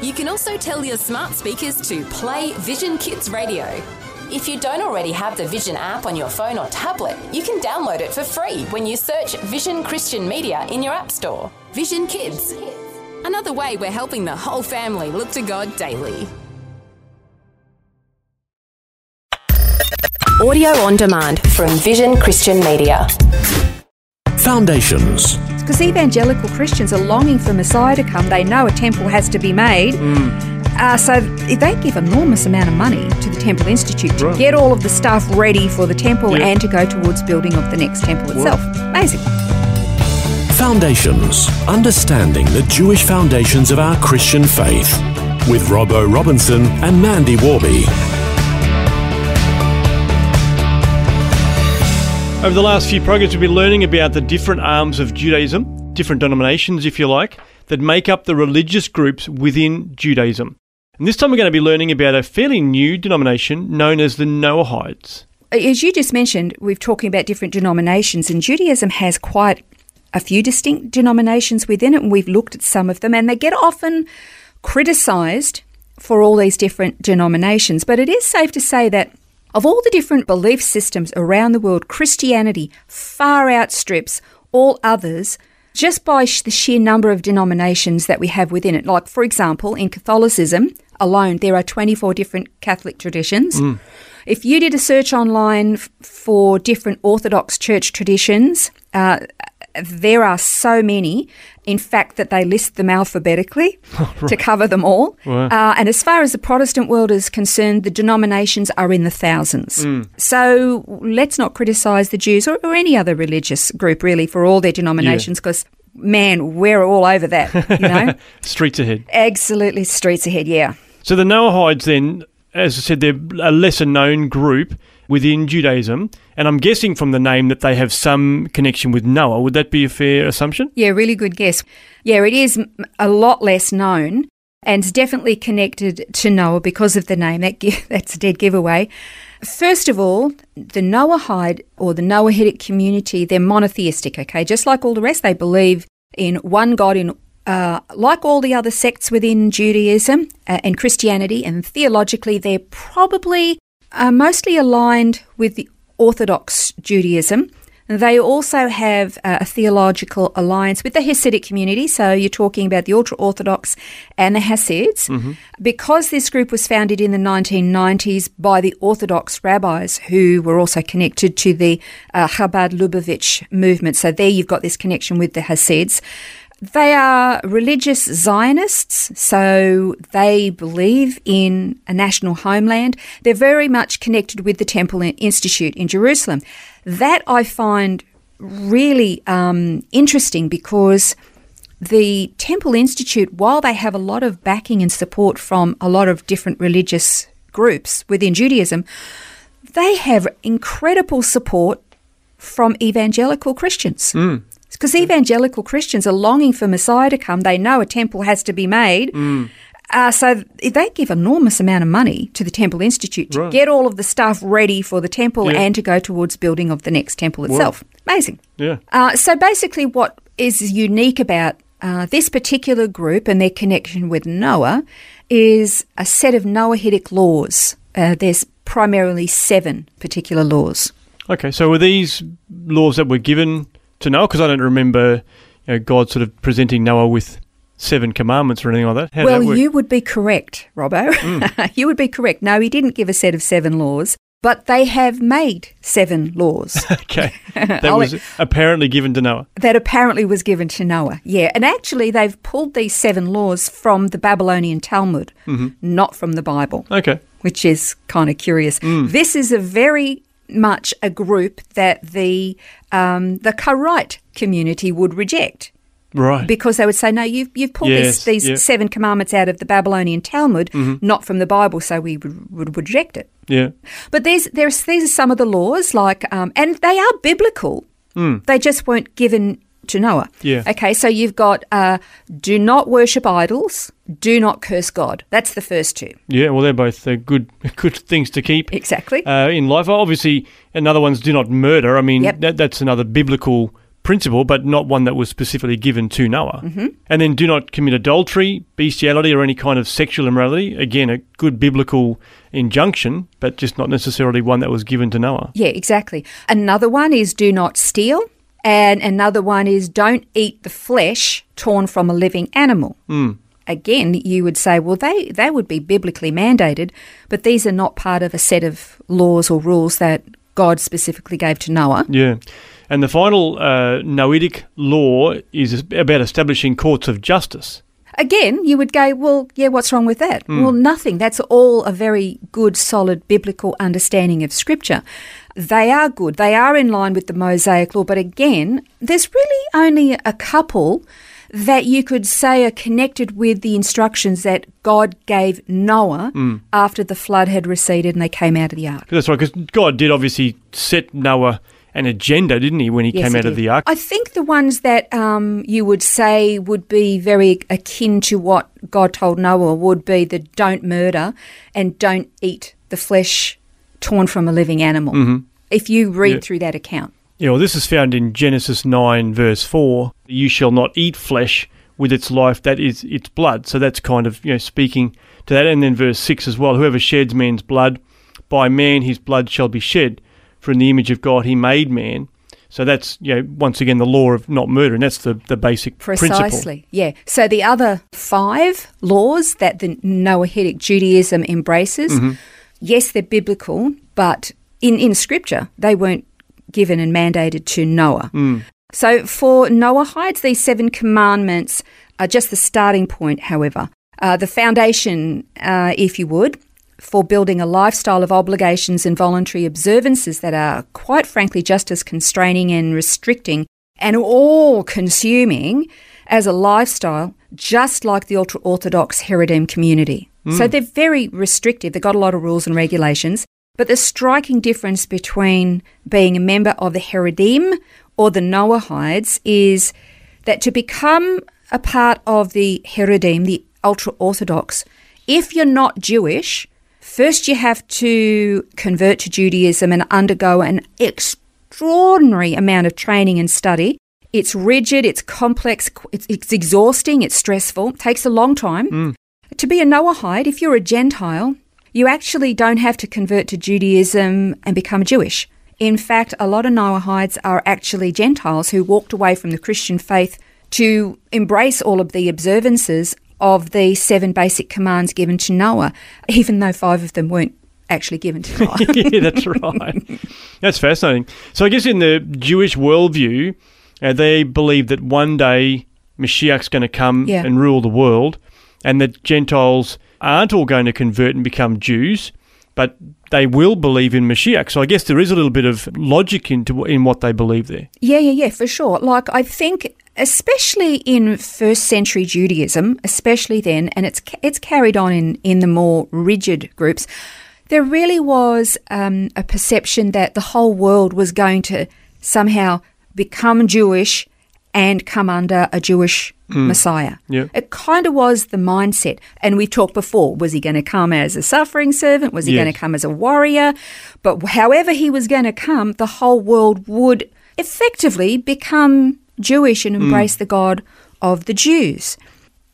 You can also tell your smart speakers to play Vision Kids Radio. If you don't already have the Vision app on your phone or tablet, you can download it for free when you search Vision Christian Media in your App Store. Vision Kids. Another way we're helping the whole family look to God daily. Audio on demand from Vision Christian Media. Foundations. Because evangelical Christians are longing for Messiah to come. They know a temple has to be made. Uh, so they give enormous amount of money to the Temple Institute to Right. get all of the stuff ready for the temple Yeah. and to go towards building of the next temple itself. Amazing. Foundations. Understanding the Jewish foundations of our Christian faith. With Robbo Robinson and Mandy Warby. Over the last few programs, we've been learning about the different arms of Judaism, different denominations, if you like, that make up the religious groups within Judaism. And this time we're going to be learning about a fairly new denomination known as the Noahides. As you just mentioned, we're talking about different denominations, and Judaism has quite a few distinct denominations within it, and we've looked at some of them, and they get often criticized for all these different denominations. But it is safe to say that of all the different belief systems around the world, Christianity far outstrips all others just by sh- the sheer number of denominations that we have within it. Like, for example, in Catholicism alone, there are 24 different Catholic traditions. If you did a search online f- for different Orthodox church traditions, uh, there are so many, in fact, that they list them alphabetically to cover them all. Wow. Uh, and as far as the Protestant world is concerned, the denominations are in the thousands. So let's not criticise the Jews or, or any other religious group, really, for all their denominations, because, man, we're all over that, you know? Streets ahead. Absolutely streets ahead, yeah. So the Noahides, then, as I said, they're a lesser known group within Judaism, and I'm guessing from the name that they have some connection with Noah. Would that be a fair assumption? Yeah, really good guess. Yeah, it is a lot less known and definitely connected to Noah because of the name. That that's a dead giveaway. First of all, the Noahide or the Noahidic community, they're monotheistic, okay? Just like all the rest, they believe in one God in uh, like all the other sects within Judaism uh, and Christianity, and theologically, they're probably uh, mostly aligned with the Orthodox Judaism. They also have uh, a theological alliance with the Hasidic community. So you're talking about the ultra Orthodox and the Hasids. Because this group was founded in the 1990s by the Orthodox rabbis who were also connected to the uh, Chabad Lubavitch movement. So there you've got this connection with the Hasids. They are religious Zionists, so they believe in a national homeland. They're very much connected with the Temple Institute in Jerusalem. That I find really um, interesting because the Temple Institute, while they have a lot of backing and support from a lot of different religious groups within Judaism, they have incredible support from evangelical Christians. Because evangelical Christians are longing for Messiah to come. They know a temple has to be made. Uh, so they give enormous amount of money to the Temple Institute to Right. get all of the stuff ready for the temple Yeah. and to go towards building of the next temple itself. Amazing. Yeah. Uh, so basically, what is unique about uh, this particular group and their connection with Noah is a set of Noahidic laws. Uh, there's primarily seven particular laws. Okay, so were these laws that were given to Noah? Because I don't remember you know, God sort of presenting Noah with seven commandments or anything like that. How well, that you would be correct, Robbo. Mm. you would be correct. No, he didn't give a set of seven laws, but they have made seven laws. okay, that was apparently given to Noah. that apparently was given to Noah. Yeah, and actually they've pulled these seven laws from the Babylonian Talmud, mm-hmm. not from the Bible, Okay, which is kind of curious. Mm. This is a very much a group that the um, the Karaite community would reject. Right. because they would say, no, you've, you've pulled Yes, this, these seven commandments out of the Babylonian Talmud, Mm-hmm. not from the Bible, so we would, would reject it. yeah. But there's, there's, these are some of the laws, like, um, and they are biblical. They just weren't given to Noah. Yeah. Okay, so you've got uh, do not worship idols, do not curse God. That's the first two. Yeah, well, they're both uh, good good things to keep Exactly. uh, in life. Obviously, another one's do not murder. I mean, Yep. that, that's another biblical principle, but not one that was specifically given to Noah. Mm-hmm. And then do not commit adultery, bestiality, or any kind of sexual immorality. Again, a good biblical injunction, but just not necessarily one that was given to Noah. Yeah, exactly. Another one is do not steal. And another one is don't eat the flesh torn from a living animal. Again, you would say, well, they, they would be biblically mandated, but these are not part of a set of laws or rules that God specifically gave to Noah. Yeah. And the final uh, Noetic law is about establishing courts of justice. Again, you would go, well, yeah, what's wrong with that? Well, nothing. That's all a very good, solid biblical understanding of Scripture. They are good. They are in line with the Mosaic law. But again, there's really only a couple that you could say are connected with the instructions that God gave Noah after the flood had receded and they came out of the ark. That's right, because God did obviously set Noah an agenda, didn't he, when he Yes, came he out of the ark? I think the ones that um, you would say would be very akin to what God told Noah would be the don't murder and don't eat the flesh torn from a living animal. If you read Mm-hmm. Yeah. through that account. Yeah, well, this is found in Genesis 9, verse 4. You shall not eat flesh with its life, that is its blood. So that's kind of, you know, speaking to that. And then verse 6 as well. Whoever sheds man's blood, by man his blood shall be shed. For in the image of God he made man. So that's, you know, once again, the law of not murder. And that's the, the basic principle. Precisely, yeah. So the other five laws that the Noahidic Judaism embraces, Mm-hmm. Yes, they're biblical, but in, in scripture, they weren't given and mandated to Noah. Mm. So for Noahites, these seven commandments are just the starting point, however. Uh, the foundation, uh, if you would, for building a lifestyle of obligations and voluntary observances that are, quite frankly, just as constraining and restricting and all consuming as a lifestyle, just like the ultra Orthodox Haredim community. Hmm. So they're very restrictive. They've got a lot of rules and regulations. But the striking difference between being a member of the Haredim or the Noahides is that to become a part of the Haredim, the ultra Orthodox, if you're not Jewish, first you have to convert to Judaism and undergo an extraordinary amount of training and study. It's rigid, it's complex, it's, it's exhausting, it's stressful, it takes a long time. Mm. To be a Noahide, if you're a Gentile, you actually don't have to convert to Judaism and become Jewish. In fact, a lot of Noahides are actually Gentiles who walked away from the Christian faith to embrace all of the observances of the seven basic commands given to Noah, even though five of them weren't actually given to Noah. yeah, that's right. That's fascinating. So I guess in the Jewish worldview, uh, they believe that one day Mashiach's going to come Yeah. and rule the world, and that Gentiles aren't all going to convert and become Jews, but they will believe in Mashiach. So I guess there is a little bit of logic into in what they believe there. Yeah, yeah, yeah, for sure. Like, I think, especially in first century Judaism, especially then, and it's it's carried on in, in the more rigid groups, there really was um, a perception that the whole world was going to somehow become Jewish and come under a Jewish mm. Messiah. Yeah. It kind of was the mindset. And we've talked before was he going to come as a suffering servant? Was he Yes. going to come as a warrior? But however he was going to come, the whole world would effectively become Jewish and mm. embrace the God of the Jews.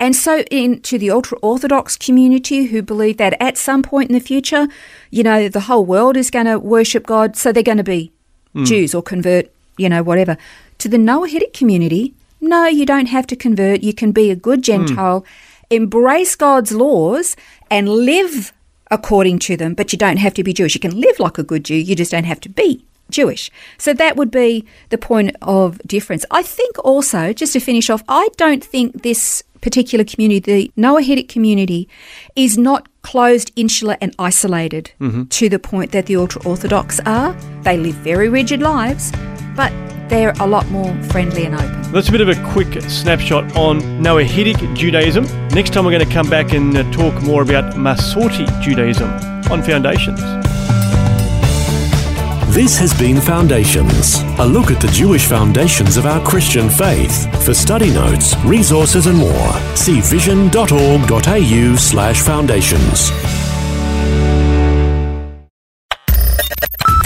And so, into the ultra Orthodox community who believe that at some point in the future, you know, the whole world is going to worship God, so they're going to be mm. Jews or convert, you know, whatever. To the Noahidic community, no, you don't have to convert. You can be a good hmm. Gentile, embrace God's laws, and live according to them, but you don't have to be Jewish. You can live like a good Jew, you just don't have to be Jewish. So that would be the point of difference. I think also, just to finish off, I don't think this particular community, the Noahidic community, is not closed, insular, and isolated mm-hmm. to the point that the ultra Orthodox are. They live very rigid lives, but they're a lot more friendly and open. That's a bit of a quick snapshot on Noahidic Judaism. Next time, we're going to come back and uh, talk more about Masorti Judaism on Foundations. This has been Foundations, a look at the Jewish foundations of our Christian faith. For study notes, resources, and more, see vision.org.au slash foundations.